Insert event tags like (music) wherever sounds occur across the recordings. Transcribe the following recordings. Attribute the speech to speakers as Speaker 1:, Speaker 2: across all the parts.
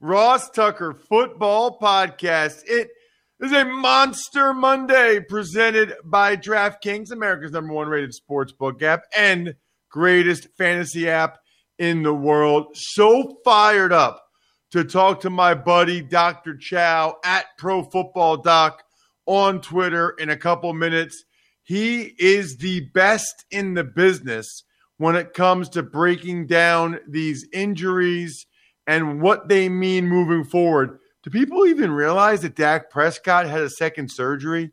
Speaker 1: Ross Tucker football podcast. It is a Monster Monday presented by DraftKings, America's number one rated sports book app and greatest fantasy app in the world. So fired up to talk to my buddy, Dr. Chao at Pro Football Doc on Twitter in a couple minutes. He is the best in the business when it comes to breaking down these injuries and what they mean moving forward. Do people even realize that Dak Prescott had a second surgery?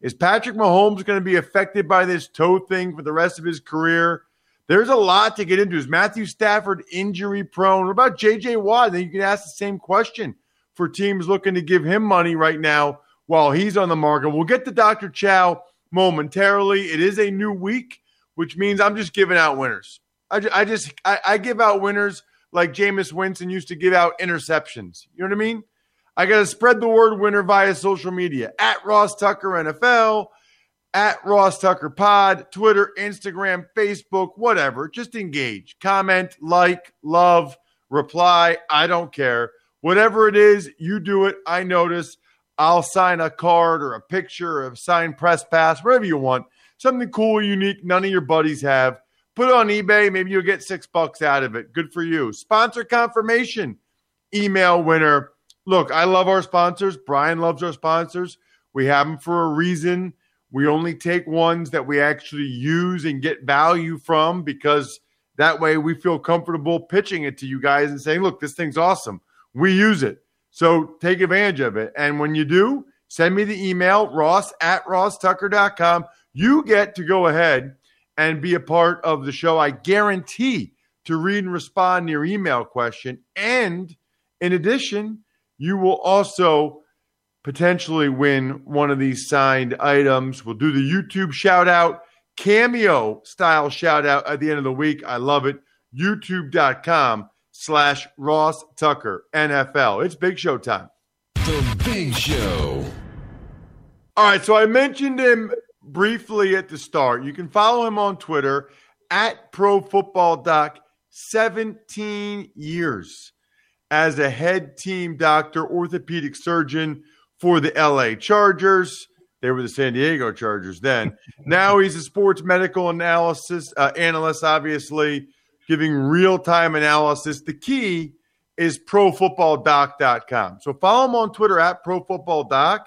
Speaker 1: Is Patrick Mahomes going to be affected by this toe thing for the rest of his career? There's a lot to get into. Is Matthew Stafford injury prone? What about JJ Watt? Then you can ask the same question for teams looking to give him money right now while he's on the market. We'll get to Dr. Chao momentarily. It is a new week, which means I'm just giving out winners. I just, I, I give out winners like Jameis Winston used to give out interceptions. You know what I mean? I got to spread the word winner via social media at Ross Tucker NFL, at Ross Tucker Pod, Twitter, Instagram, Facebook, whatever. Just engage, comment, like, love, reply. I don't care. Whatever it is, you do it. I notice. I'll sign a card or a picture or a signed press pass, whatever you want. Something cool, unique, none of your buddies have. Put it on eBay. Maybe you'll get six bucks out of it. Good for you. Sponsor confirmation, email winner. Look, I love our sponsors. Brian loves our sponsors. We have them for a reason. We only take ones that we actually use and get value from because that way we feel comfortable pitching it to you guys and saying, look, this thing's awesome. We use it. So take advantage of it. And when you do, send me the email, ross at rosstucker.com. You get to go ahead and be a part of the show. I guarantee to read and respond to your email question. And in addition, you will also potentially win one of these signed items. We'll do the YouTube shout out, cameo style shout out at the end of the week. I love it. YouTube.com slash Ross Tucker NFL. It's big show time.
Speaker 2: The Big Show.
Speaker 1: All right, so I mentioned him briefly at the start. You can follow him on Twitter at Pro Football Doc. 17 years as a head team doctor, orthopedic surgeon for the LA Chargers. They were the San Diego Chargers then. (laughs) now he's a sports medical analysis uh, analyst, obviously giving real time analysis. The key is profootballdoc.com. So follow him on Twitter at profootballdoc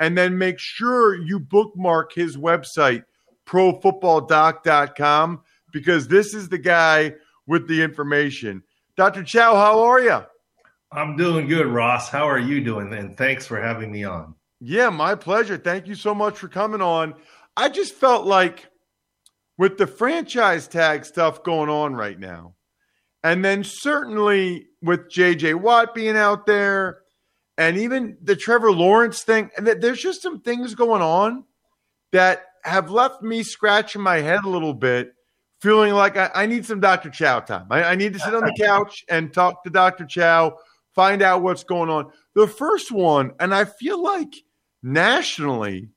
Speaker 1: and then make sure you bookmark his website, profootballdoc.com, because this is the guy with the information. Dr. Chao, how are you?
Speaker 3: I'm doing good, Ross. How are you doing? And thanks for having me on.
Speaker 1: Yeah, my pleasure. Thank you so much for coming on. I just felt like with the franchise tag stuff going on right now, and then certainly with JJ Watt being out there, and even the Trevor Lawrence thing, and there's just some things going on that have left me scratching my head a little bit, feeling like I, I need some Dr. Chao time. I, I need to sit on the (laughs) couch and talk to Dr. Chao, find out what's going on. The first one, and I feel like nationally,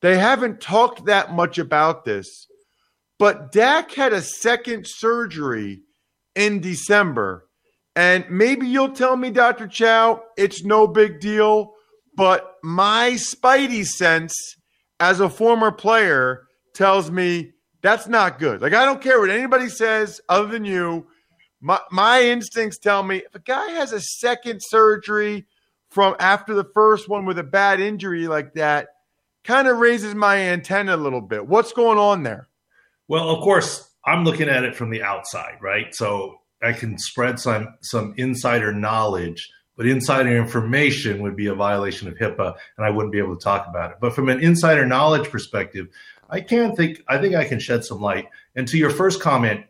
Speaker 1: they haven't talked that much about this, but Dak had a second surgery in December. And maybe you'll tell me, Dr. Chao, it's no big deal. But my spidey sense as a former player tells me that's not good. Like, I don't care what anybody says other than you. My, my instincts tell me if a guy has a second surgery from after the first one with a bad injury like that, kind of raises my antenna a little bit. What's going on there?
Speaker 3: Well, of course, I'm looking at it from the outside, right? So I can spread some some insider knowledge, but insider information would be a violation of HIPAA, and I wouldn't be able to talk about it. But from an insider knowledge perspective, I can think I think I can shed some light. And to your first comment,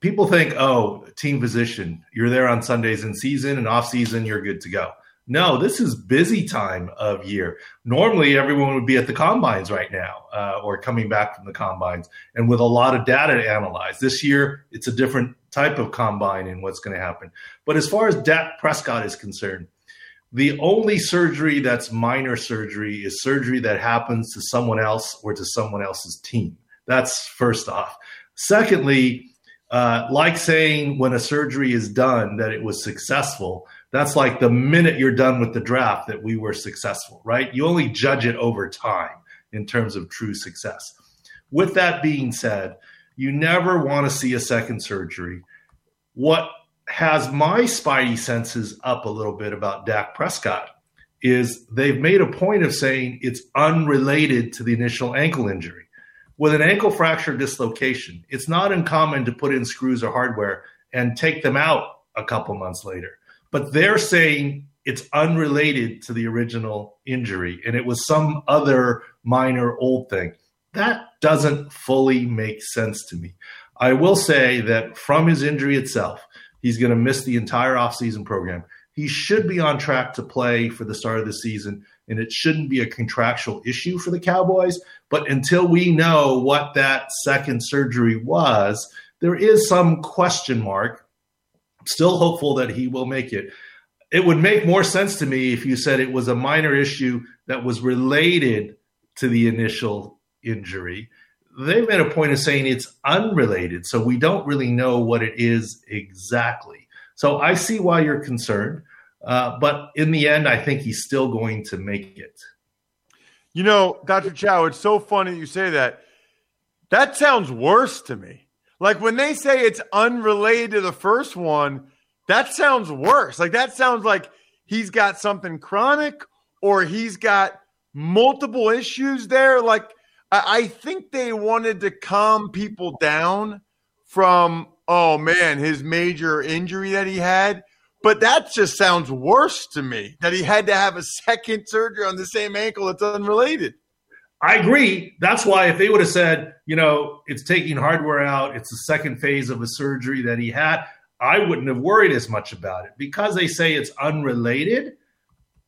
Speaker 3: people think, oh, team physician, you're there on Sundays in season and off season, you're good to go. No, this is busy time of year. Normally, everyone would be at the combines right now uh, or coming back from the combines and with a lot of data to analyze. This year, it's a different type of combine and what's going to happen. But as far as Dak Prescott is concerned, the only surgery that's minor surgery is surgery that happens to someone else or to someone else's team. That's first off. Secondly, uh, like saying when a surgery is done that it was successful, that's like the minute you're done with the draft that we were successful, right? You only judge it over time in terms of true success. With that being said, you never want to see a second surgery. What has my spidey senses up a little bit about Dak Prescott is they've made a point of saying it's unrelated to the initial ankle injury. With an ankle fracture dislocation, it's not uncommon to put in screws or hardware and take them out a couple months later. But they're saying it's unrelated to the original injury and it was some other minor old thing. That doesn't fully make sense to me. I will say that from his injury itself, he's going to miss the entire offseason program. He should be on track to play for the start of the season, and it shouldn't be a contractual issue for the Cowboys. But until we know what that second surgery was, there is some question mark. Still hopeful that he will make it. It would make more sense to me if you said it was a minor issue that was related to the initial injury. They've made a point of saying it's unrelated, so we don't really know what it is exactly. So I see why you're concerned, uh, but in the end, I think he's still going to make it.
Speaker 1: You know, Dr. Chao, it's so funny you say that. That sounds worse to me. Like when they say it's unrelated to the first one, that sounds worse. Like that sounds like he's got something chronic or he's got multiple issues there. Like I think they wanted to calm people down from, oh man, his major injury that he had. But that just sounds worse to me that he had to have a second surgery on the same ankle that's unrelated.
Speaker 3: I agree. That's why if they would have said, you know, it's taking hardware out, it's the second phase of a surgery that he had, I wouldn't have worried as much about it. Because they say it's unrelated,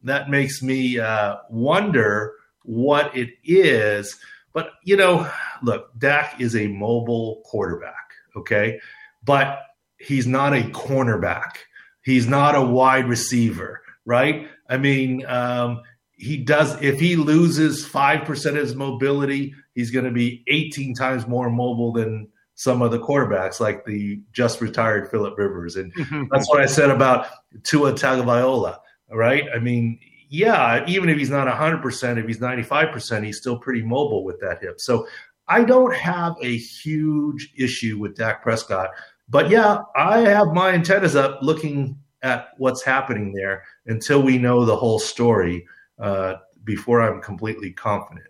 Speaker 3: that makes me uh, wonder what it is. But, you know, look, Dak is a mobile quarterback, okay? But he's not a cornerback. He's not a wide receiver, right? I mean, um, he does, if he loses 5% of his mobility, he's going to be 18 times more mobile than some of the quarterbacks, like the just retired Philip Rivers. And that's what I said about Tua Tagovailoa, right? I mean, yeah, even if he's not 100%, if he's 95%, he's still pretty mobile with that hip. So I don't have a huge issue with Dak Prescott. But yeah, I have my antennas up looking at what's happening there until we know the whole story uh, before I'm completely confident.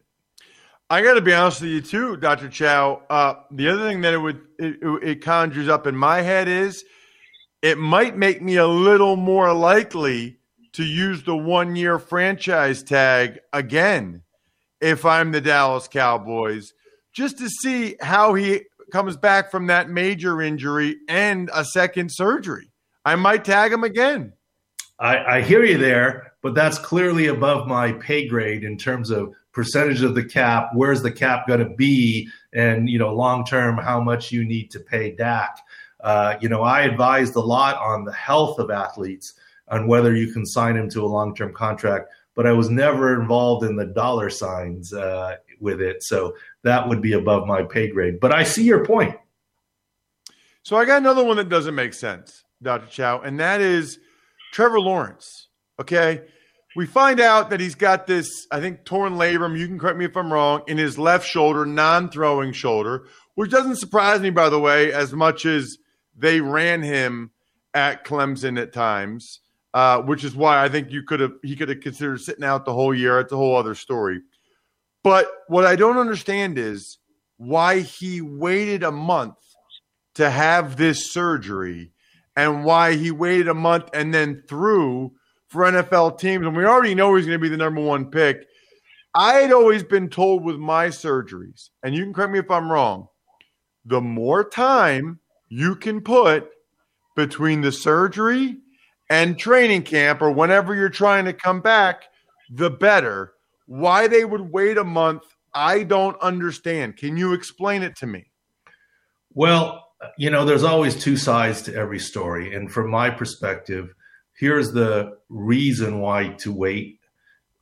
Speaker 1: I got to be honest with you too, Dr. Chao. Uh, the other thing that it would it, it conjures up in my head is it might make me a little more likely to use the one year franchise tag again if I'm the Dallas Cowboys, just to see how he comes back from that major injury and a second surgery. I might tag him again.
Speaker 3: I, I hear you there, but that's clearly above my pay grade in terms of percentage of the cap. Where's the cap going to be? And, you know, long term, how much you need to pay Dak. Uh, you know, I advised a lot on the health of athletes on whether you can sign him to a long term contract, but I was never involved in the dollar signs uh, with it. So that would be above my pay grade. But I see your point.
Speaker 1: So I got another one that doesn't make sense, Dr. Chao, and that is Trevor Lawrence. Okay. We find out that he's got this, I think, torn labrum. You can correct me if I'm wrong, in his left shoulder, non throwing shoulder, which doesn't surprise me, by the way, as much as they ran him at Clemson at times, uh, which is why I think you could have he could have considered sitting out the whole year. It's a whole other story. But what I don't understand is why he waited a month to have this surgery and why he waited a month and then threw for NFL teams. And we already know he's going to be the number one pick. I had always been told with my surgeries, and you can correct me if I'm wrong, the more time you can put between the surgery and training camp or whenever you're trying to come back, the better. Why they would wait a month, I don't understand. Can you explain it to me?
Speaker 3: Well, you know, there's always two sides to every story. And from my perspective, here's the reason why to wait,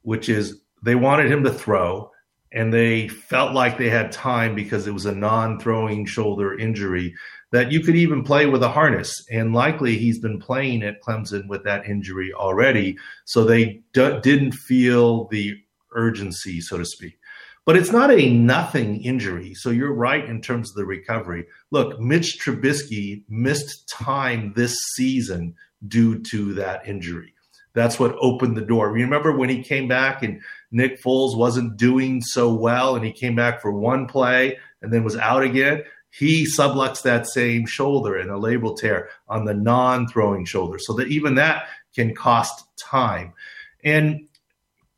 Speaker 3: which is they wanted him to throw and they felt like they had time because it was a non throwing shoulder injury that you could even play with a harness. And likely he's been playing at Clemson with that injury already. So they d- didn't feel the urgency, so to speak. But it's not a nothing injury. So you're right in terms of the recovery. Look, Mitch Trubisky missed time this season due to that injury. That's what opened the door. Remember when he came back and Nick Foles wasn't doing so well and he came back for one play and then was out again? He subluxed that same shoulder and a labral tear on the non throwing shoulder. So that even that can cost time. And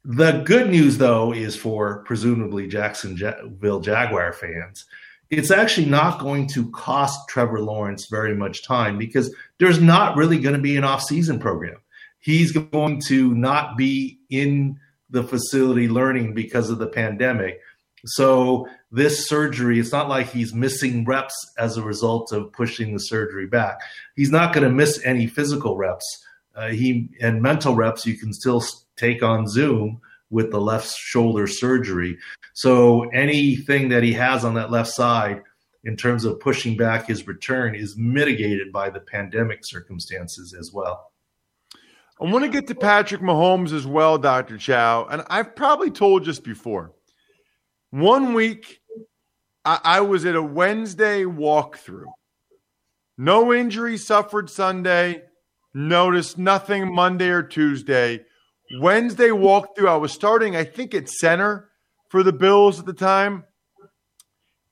Speaker 3: the good news, though, is for presumably Jacksonville Jaguar fans it's actually not going to cost Trevor Lawrence very much time because there's not really going to be an off-season program. He's going to not be in the facility learning because of the pandemic. So this surgery, it's not like he's missing reps as a result of pushing the surgery back. He's not going to miss any physical reps. Uh, he and mental reps you can still take on Zoom with the left shoulder surgery. So anything that he has on that left side in terms of pushing back his return is mitigated by the pandemic circumstances as well.
Speaker 1: I want to get to Patrick Mahomes as well, Dr. Chao. And I've probably told just before. One week, I, I was at a Wednesday walkthrough. No injury suffered Sunday. Noticed nothing Monday or Tuesday. Wednesday walkthrough, I was starting, I think, at center for the Bills at the time.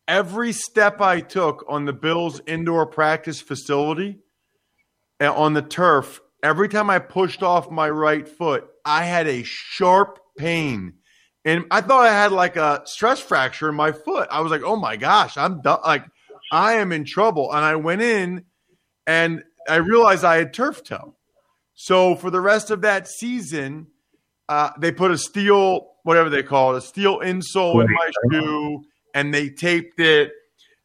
Speaker 1: Every step I took on the Bills indoor practice facility and on the turf, every time I pushed off my right foot, I had a sharp pain. And I thought I had like a stress fracture in my foot. I was like, oh my gosh, I'm done. Like, I am in trouble. And I went in and I realized I had turf toe. So for the rest of that season, uh, they put a steel, whatever they call it, a steel insole in my shoe, and they taped it.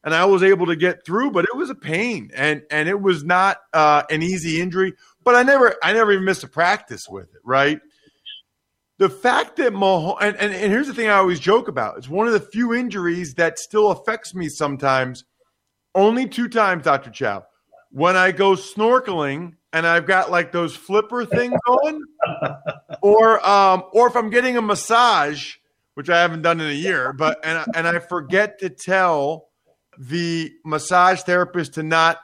Speaker 1: And I was able to get through, but it was a pain, and and it was not uh, an easy injury. But I never, I never even missed a practice with it. Right. The fact that Mahomes, and, and, and here's the thing I always joke about: it's one of the few injuries that still affects me sometimes. Only two times, Doctor Chao, when I go snorkeling and I've got like those flipper things on, or um, or if I'm getting a massage, which I haven't done in a year, but and and I forget to tell the massage therapist to not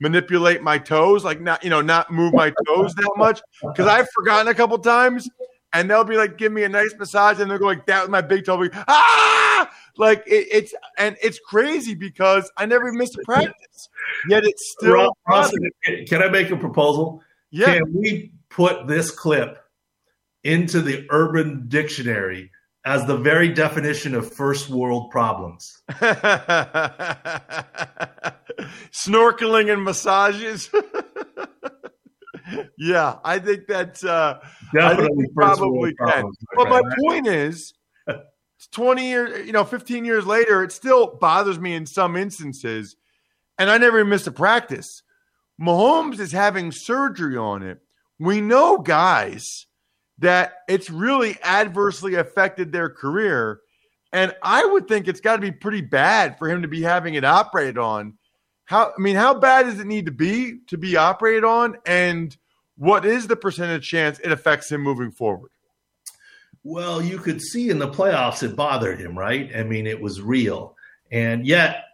Speaker 1: manipulate my toes, like not you know not move my toes that much because I've forgotten a couple times, and they'll be like, give me a nice massage, and they'll go like that with my big toe, like, ah, like it, it's and it's crazy because I never missed a practice, yet it's still.
Speaker 3: Ross, can I make a proposal?
Speaker 1: Yeah.
Speaker 3: Can we put this clip into the Urban Dictionary as the very definition of first world problems? (laughs) (laughs)
Speaker 1: Snorkeling and massages. (laughs) yeah, I think that's uh,
Speaker 3: Definitely
Speaker 1: think probably can. But my point is, (laughs) 20 years, you know, 15 years later, it still bothers me in some instances, and I never missed a practice. Mahomes is having surgery on it. We know guys that it's really adversely affected their career. And I would think it's got to be pretty bad for him to be having it operated on. how I mean, how bad does it need to be to be operated on, and what is the percentage chance it affects him moving forward?
Speaker 3: Well, you could see in the playoffs it bothered him, right? I mean, it was real, and yet,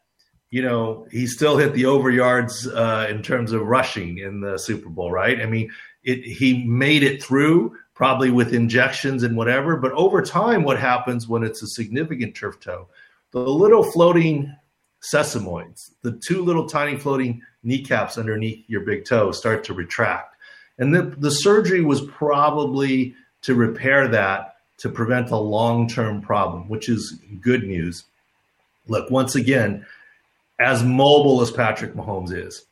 Speaker 3: you know, he still hit the over yards uh, in terms of rushing in the Super Bowl, right? I mean, it, he made it through probably with injections and whatever. But over time, what happens when it's a significant turf toe? The little floating sesamoids, the two little tiny floating kneecaps underneath your big toe, start to retract. And the, the surgery was probably to repair that to prevent a long term problem, which is good news. Look, once again, as mobile as Patrick Mahomes is,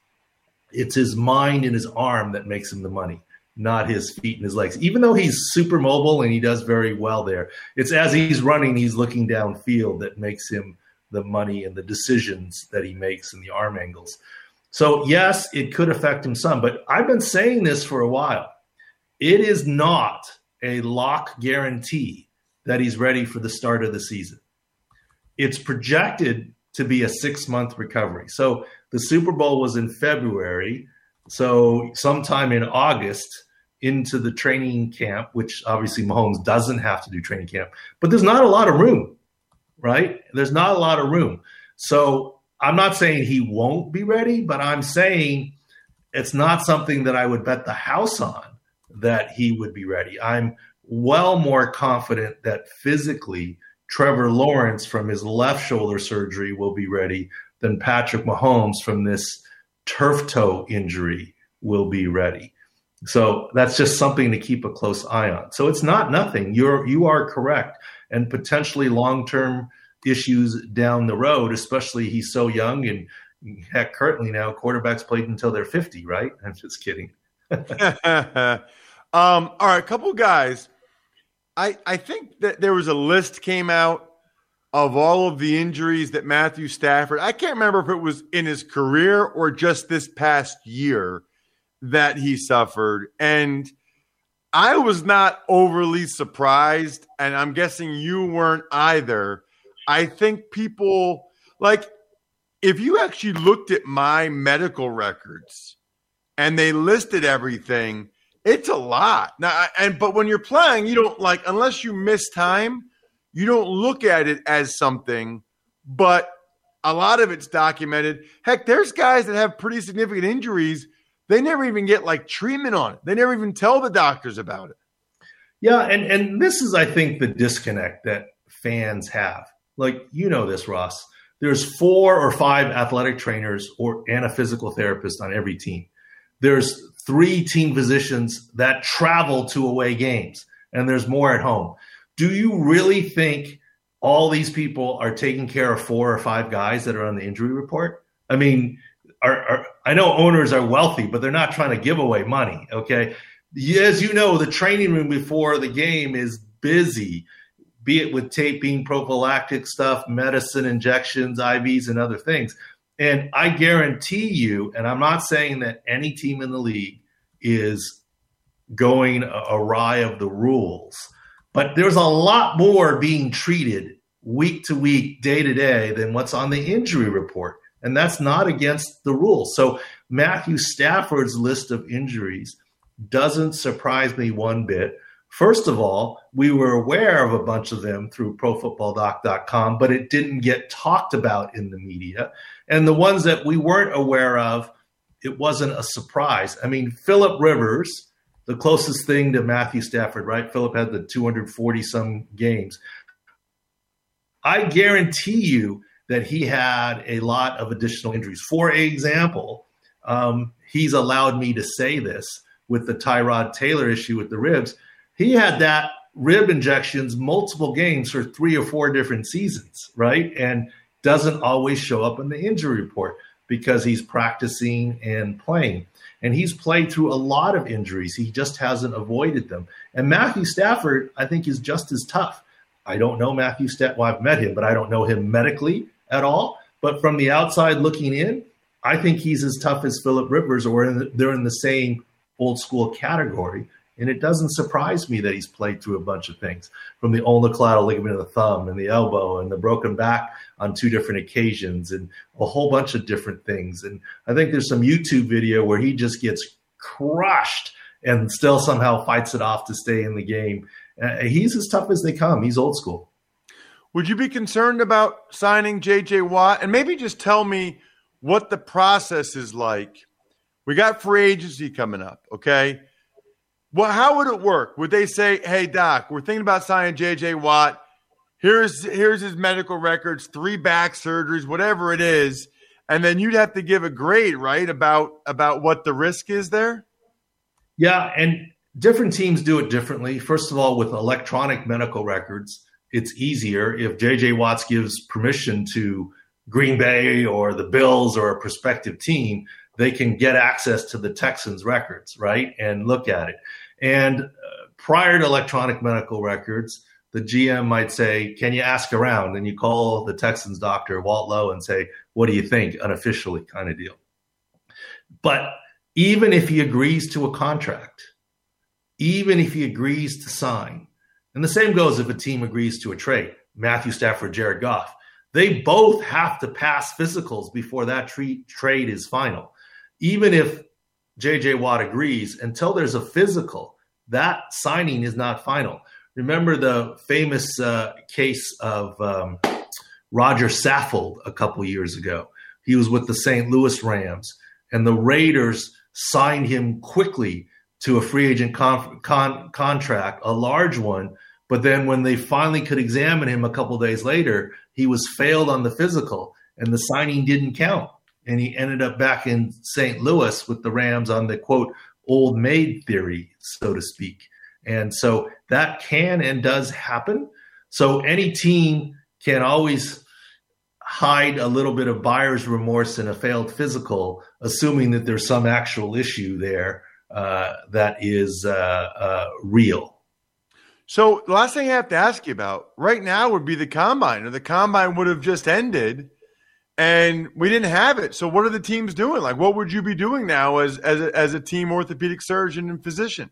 Speaker 3: it's his mind and his arm that makes him the money not his feet and his legs. Even though he's super mobile and he does very well there, it's as he's running, he's looking downfield that makes him the money and the decisions that he makes and the arm angles. So, yes, it could affect him some, but I've been saying this for a while. It is not a lock guarantee that he's ready for the start of the season. It's projected to be a six month recovery. So, the Super Bowl was in February. So, sometime in August, into the training camp, which obviously Mahomes doesn't have to do training camp, but there's not a lot of room, right? There's not a lot of room. So I'm not saying he won't be ready, but I'm saying it's not something that I would bet the house on that he would be ready. I'm well more confident that physically Trevor Lawrence from his left shoulder surgery will be ready than Patrick Mahomes from this turf toe injury will be ready. So that's just something to keep a close eye on. So it's not nothing. You're you are correct, and potentially long term issues down the road. Especially he's so young, and heck, currently now quarterbacks played until they're fifty. Right? (laughs) I'm just kidding. (laughs)
Speaker 1: um, all right, a couple guys. I I think that there was a list came out of all of the injuries that Matthew Stafford. I can't remember if it was in his career or just this past year that he suffered. And I was not overly surprised, and I'm guessing you weren't either. I think people like if you actually looked at my medical records and they listed everything, it's a lot. Now, and but when you're playing, you don't like unless you miss time, you don't look at it as something. But a lot of it's documented. Heck, there's guys that have pretty significant injuries they never even get like treatment on it. They never even tell the doctors about it.
Speaker 3: Yeah, and and this is I think the disconnect that fans have. Like you know this, Ross. There's four or five athletic trainers or and a physical therapist on every team. There's three team physicians that travel to away games, and there's more at home. Do you really think all these people are taking care of four or five guys that are on the injury report? I mean, are, are, I know owners are wealthy, but they're not trying to give away money. Okay, as you know, the training room before the game is busy, be it with taping, prophylactic stuff, medicine, injections, IVs, and other things. And I guarantee you, and I'm not saying that any team in the league is going awry of the rules, but there's a lot more being treated week to week, day to day than what's on the injury report and that's not against the rules. So Matthew Stafford's list of injuries doesn't surprise me one bit. First of all, we were aware of a bunch of them through profootballdoc.com, but it didn't get talked about in the media. And the ones that we weren't aware of, it wasn't a surprise. I mean, Philip Rivers, the closest thing to Matthew Stafford, right? Philip had the 240 some games. I guarantee you that he had a lot of additional injuries. For example, um, he's allowed me to say this with the Tyrod Taylor issue with the ribs. He had that rib injections multiple games for three or four different seasons, right? And doesn't always show up in the injury report because he's practicing and playing. And he's played through a lot of injuries. He just hasn't avoided them. And Matthew Stafford, I think, is just as tough. I don't know Matthew Stafford. Well, I've met him, but I don't know him medically at all. But from the outside looking in, I think he's as tough as Philip Rivers, or in the, they're in the same old school category. And it doesn't surprise me that he's played through a bunch of things from the ulnar collateral ligament of the thumb and the elbow and the broken back on two different occasions and a whole bunch of different things. And I think there's some YouTube video where he just gets crushed and still somehow fights it off to stay in the game. Uh, he's as tough as they come. He's old school.
Speaker 1: Would you be concerned about signing JJ Watt? And maybe just tell me what the process is like. We got free agency coming up, okay? Well, how would it work? Would they say, "Hey, doc, we're thinking about signing JJ Watt. Here's here's his medical records, three back surgeries, whatever it is." And then you'd have to give a grade, right, about about what the risk is there?
Speaker 3: Yeah, and different teams do it differently. First of all, with electronic medical records, it's easier if JJ Watts gives permission to Green Bay or the Bills or a prospective team, they can get access to the Texans records, right? And look at it. And uh, prior to electronic medical records, the GM might say, Can you ask around? And you call the Texans doctor, Walt Lowe, and say, What do you think? Unofficially, kind of deal. But even if he agrees to a contract, even if he agrees to sign, and the same goes if a team agrees to a trade, Matthew Stafford, Jared Goff, they both have to pass physicals before that trade is final. Even if JJ Watt agrees, until there's a physical, that signing is not final. Remember the famous uh, case of um, Rodger Saffold a couple years ago. He was with the St. Louis Rams, and the Raiders signed him quickly to a free agent con- con- contract, a large one. But then when they finally could examine him a couple days later, he was failed on the physical, and the signing didn't count. And he ended up back in St. Louis with the Rams on the quote old maid theory, so to speak. And so that can and does happen. So any team can always hide a little bit of buyer's remorse in a failed physical, assuming that there's some actual issue there uh, that is uh, uh, real.
Speaker 1: So the last thing I have to ask you about right now would be the combine, or the combine would have just ended, and we didn't have it. So what are the teams doing? Like, what would you be doing now as as a, as a team orthopedic surgeon and physician?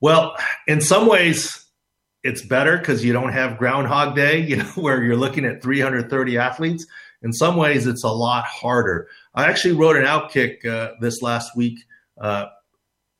Speaker 3: Well, in some ways, it's better because you don't have Groundhog Day, (laughs) you know, where you're looking at 330 athletes. In some ways, it's a lot harder. I actually wrote an outkick uh, this last week uh,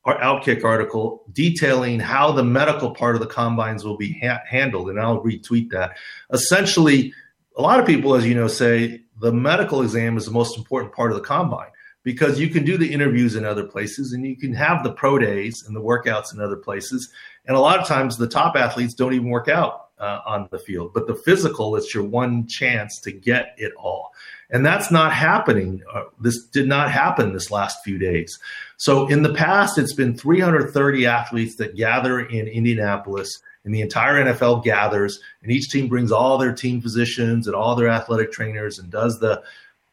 Speaker 3: our Outkick article detailing how the medical part of the combines will be ha- handled, and I'll retweet that. Essentially, a lot of people, as you know, say the medical exam is the most important part of the combine because you can do the interviews in other places and you can have the pro days and the workouts in other places. And a lot of times, the top athletes don't even work out uh, on the field, but the physical, it's your one chance to get it all. And that's not happening. Uh, this did not happen this last few days. So in the past, it's been 330 athletes that gather in Indianapolis, and the entire NFL gathers, and each team brings all their team physicians and all their athletic trainers and does the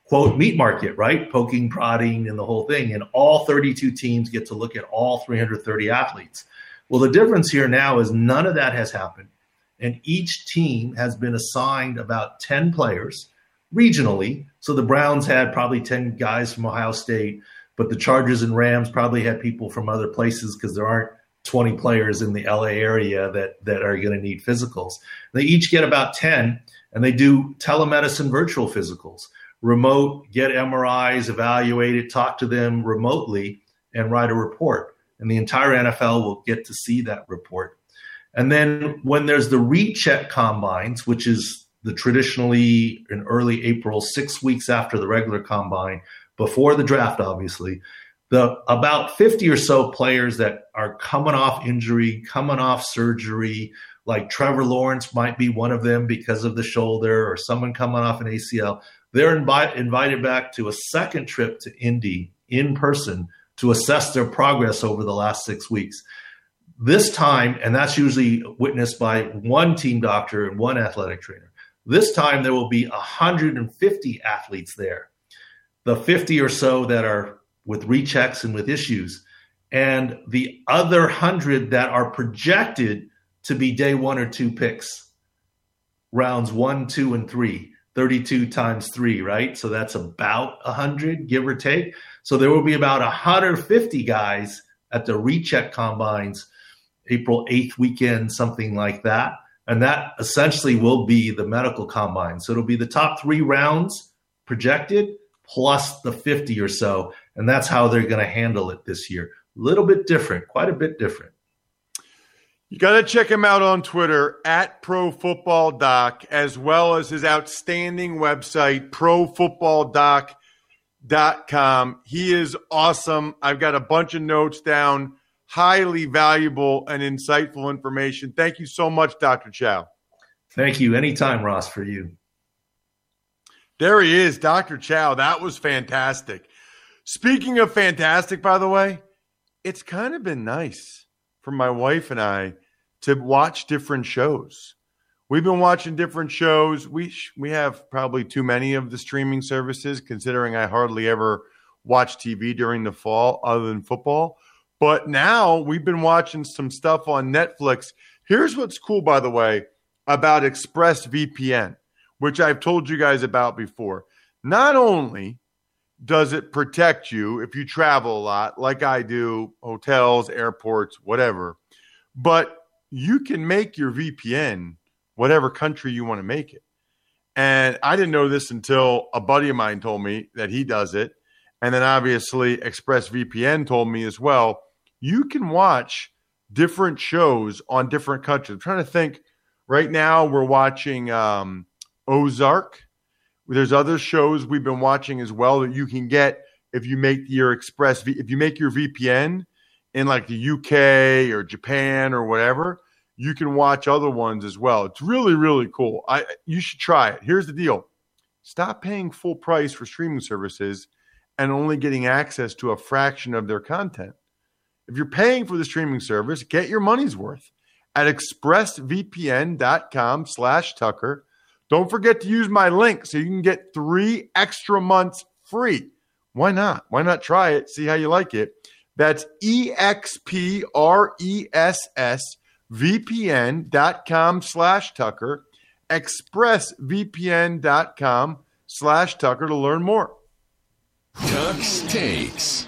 Speaker 3: quote meat market, right? Poking, prodding, and the whole thing. And all 32 teams get to look at all 330 athletes. Well, the difference here now is none of that has happened. And each team has been assigned about 10 players regionally. So the Browns had probably 10 guys from Ohio State, but the Chargers and Rams probably had people from other places because there aren't 20 players in the LA area that, that are going to need physicals. They each get about 10 and they do telemedicine virtual physicals, remote, get MRIs, evaluate it, talk to them remotely, and write a report. And the entire NFL will get to see that report. And then when there's the recheck combines, which is the traditionally in early April, six weeks after the regular combine, before the draft, obviously, the about 50 or so players that are coming off injury, coming off surgery, like Trevor Lawrence might be one of them because of the shoulder, or someone coming off an ACL. They're invi- invited back to a second trip to Indy in person to assess their progress over the last six weeks. This time, and that's usually witnessed by one team doctor and one athletic trainer. This time there will be 150 athletes there. The 50 or so that are with rechecks and with issues, and the other 100 that are projected to be day one or two picks, rounds one, two, and three. 32 times three, right? So that's about 100, give or take. So there will be about 150 guys at the recheck combines April 8th weekend, something like that. And that essentially will be the medical combine. So it'll be the top three rounds projected plus the 50 or so. And that's how they're going to handle it this year. A little bit different, quite a bit different.
Speaker 1: You got to check him out on Twitter at Pro Football Doc, as well as his outstanding website, profootballdoc.com. He is awesome. I've got a bunch of notes down, highly valuable and insightful information. Thank you so much, Dr. Chao.
Speaker 3: Thank you. Anytime, Ross, for you.
Speaker 1: There he is, Dr. Chao. That was fantastic. Speaking of fantastic, by the way, it's kind of been nice for my wife and I to watch different shows. We've been watching different shows. We sh- we have probably too many of the streaming services, considering I hardly ever watch TV during the fall other than football. But now we've been watching some stuff on Netflix. Here's what's cool, by the way, about ExpressVPN, which I've told you guys about before. Not only does it protect you if you travel a lot, like I do, hotels, airports, whatever? But you can make your VPN whatever country you want to make it. And I didn't know this until a buddy of mine told me that he does it. And then obviously ExpressVPN told me as well, you can watch different shows on different countries. I'm trying to think right now, we're watching um, Ozark there's other shows we've been watching as well that you can get if you make your Express if you make your VPN in like the UK or Japan or whatever, you can watch other ones as well. It's really really cool. I you should try it. Here's the deal. Stop paying full price for streaming services and only getting access to a fraction of their content. If you're paying for the streaming service, get your money's worth at expressvpn.com/tucker don't forget to use my link so you can get three extra months free. Why not? Why not try it? See how you like it. That's expressvpn.com slash Tucker, expressvpn.com slash Tucker to learn more.
Speaker 2: Tuck's Takes.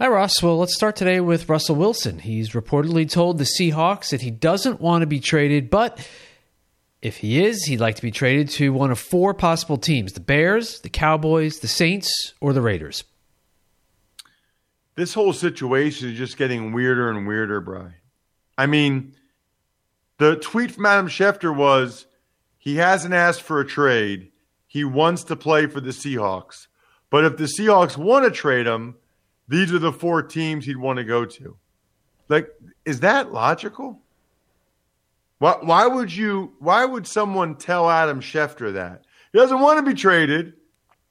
Speaker 4: Hi, Ross. Well, let's start today with Russell Wilson. He's reportedly told the Seahawks that he doesn't want to be traded, but if he is, he'd like to be traded to one of four possible teams the Bears, the Cowboys, the Saints, or the Raiders.
Speaker 1: This whole situation is just getting weirder and weirder, Bry. I mean, the tweet from Adam Schefter was he hasn't asked for a trade. He wants to play for the Seahawks. But if the Seahawks want to trade him, these are the four teams he'd want to go to. Like, is that logical? Why, why would you? Why would someone tell Adam Schefter that he doesn't want to be traded?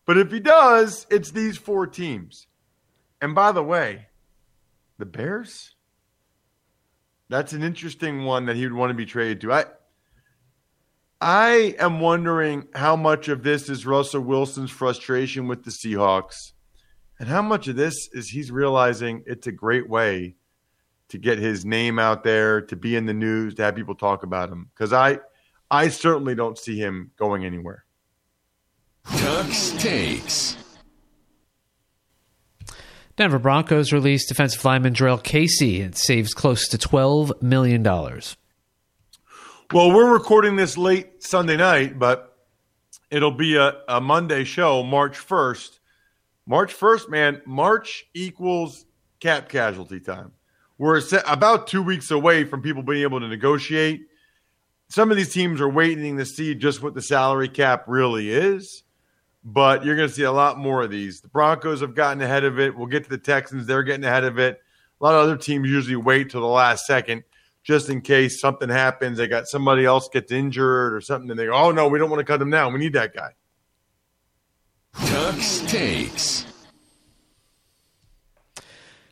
Speaker 1: But if he does, it's these four teams. And by the way, the Bears. That's an interesting one that he would want to be traded to. I I am wondering how much of this is Russell Wilson's frustration with the Seahawks and how much of this is he's realizing it's a great way to get his name out there, to be in the news, to have people talk about him. Because I, I certainly don't see him going anywhere.
Speaker 2: Tuck's takes.
Speaker 4: Denver Broncos released defensive lineman Jurrell Casey. It saves close to $12 million.
Speaker 1: Well, we're recording this late Sunday night, but it'll be a, a Monday show, March 1st. March 1st, man, March equals cap casualty time. We're about two weeks away from people being able to negotiate. Some of these teams are waiting to see just what the salary cap really is, but you're going to see a lot more of these. The Broncos have gotten ahead of it. We'll get to the Texans; they're getting ahead of it. A lot of other teams usually wait till the last second just in case something happens. They got somebody else gets injured or something, and they go, "Oh no, we don't want to cut them now. We need that guy."
Speaker 2: Tuck's takes.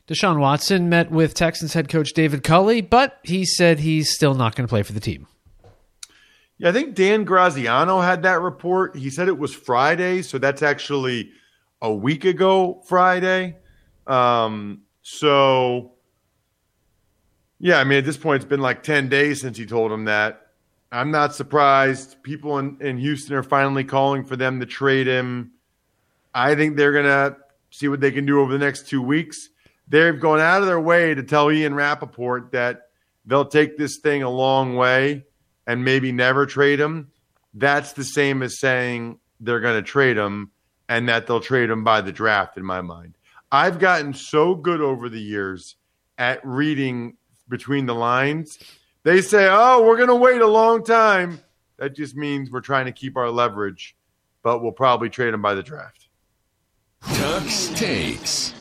Speaker 4: Deshaun Watson met with Texans head coach David Culley, but he said he's still not going to play for the team.
Speaker 1: Yeah, I think Dan Graziano had that report. He said it was Friday, so that's actually a week ago Friday. Um, so, yeah, I mean, at this point, it's been like 10 days since he told him that. I'm not surprised. People in, in Houston are finally calling for them to trade him. I think they're going to see what they can do over the next two weeks. they've gone out of their way to tell Ian Rapoport that they'll take this thing a long way and maybe never trade him. That's the same as saying they're going to trade him and that they'll trade him by the draft, in my mind. I've gotten so good over the years at reading between the lines. They say, oh, we're going to wait a long time. That just means we're trying to keep our leverage, but we'll probably trade him by the draft.
Speaker 2: Tux takes.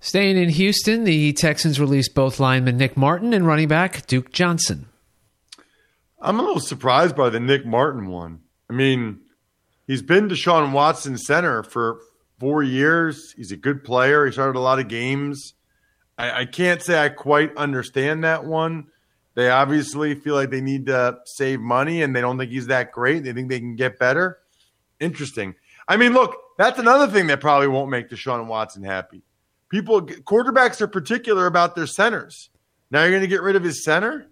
Speaker 4: Staying in Houston, the Texans released both lineman Nick Martin and running back Duke Johnson.
Speaker 1: I'm a little surprised by the Nick Martin one. I mean, he's been Deshaun Watson center for four years. He's a good player. He started a lot of games. I, I can't say I quite understand that one. They obviously feel like they need to save money and they don't think he's that great. They think they can get better. Interesting. I mean, look, that's another thing that probably won't make Deshaun Watson happy. People, quarterbacks are particular about their centers. Now you're going to get rid of his center?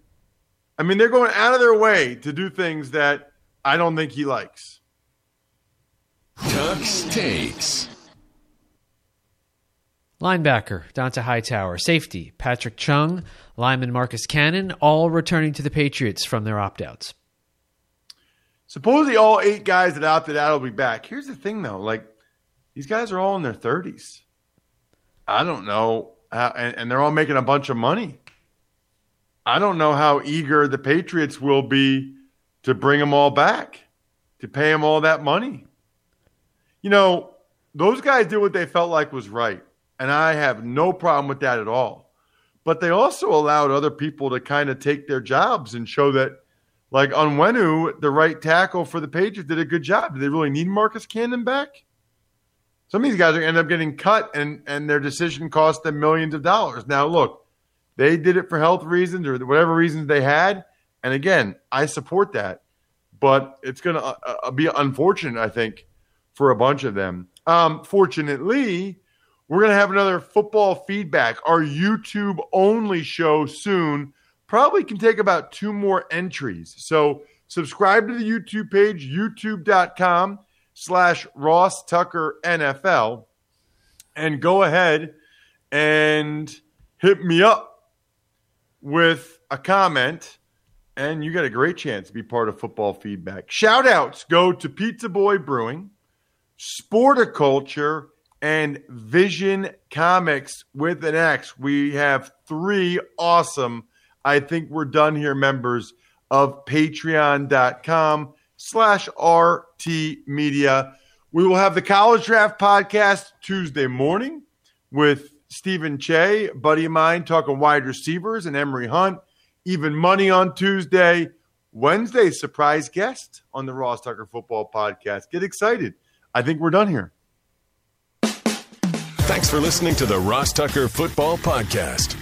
Speaker 1: I mean, they're going out of their way to do things that I don't think he likes.
Speaker 2: Tux takes.
Speaker 4: Linebacker Dont'a Hightower, safety Patrick Chung, lineman Marcus Cannon, all returning to the Patriots from their opt outs.
Speaker 1: Supposedly, all eight guys that opted out will be back. Here's the thing, though: like these guys are all in their thirties. I don't know, how, and, and they're all making a bunch of money. I don't know how eager the Patriots will be to bring them all back, to pay them all that money. You know, those guys did what they felt like was right. And I have no problem with that at all. But they also allowed other people to kind of take their jobs and show that, like Onwenu, the right tackle for the Patriots, did a good job. Do they really need Marcus Cannon back? Some of these guys are end up getting cut, and and their decision cost them millions of dollars. Now, look, they did it for health reasons or whatever reasons they had, and again, I support that. But it's going to uh, uh, be unfortunate, I think, for a bunch of them. Um, fortunately, we're going to have another football feedback, our YouTube only show soon. Probably can take about two more entries. So subscribe to the YouTube page, youtube.com slash Ross Tucker NFL, and go ahead and hit me up with a comment. And you got a great chance to be part of football feedback. Shout outs go to Pizza Boy Brewing, Sporticulture, and Vision Comix with an X. We have three awesome, I think we're done here, members of patreon.com slash RT Media. We will have the College Draft Podcast Tuesday morning with Stephen Che, buddy of mine, talking wide receivers and Emory Hunt. Even money on Tuesday. Wednesday, surprise guest on the Ross Tucker Football Podcast. Get excited. I think we're done here.
Speaker 2: Thanks for listening to the Ross Tucker Football Podcast.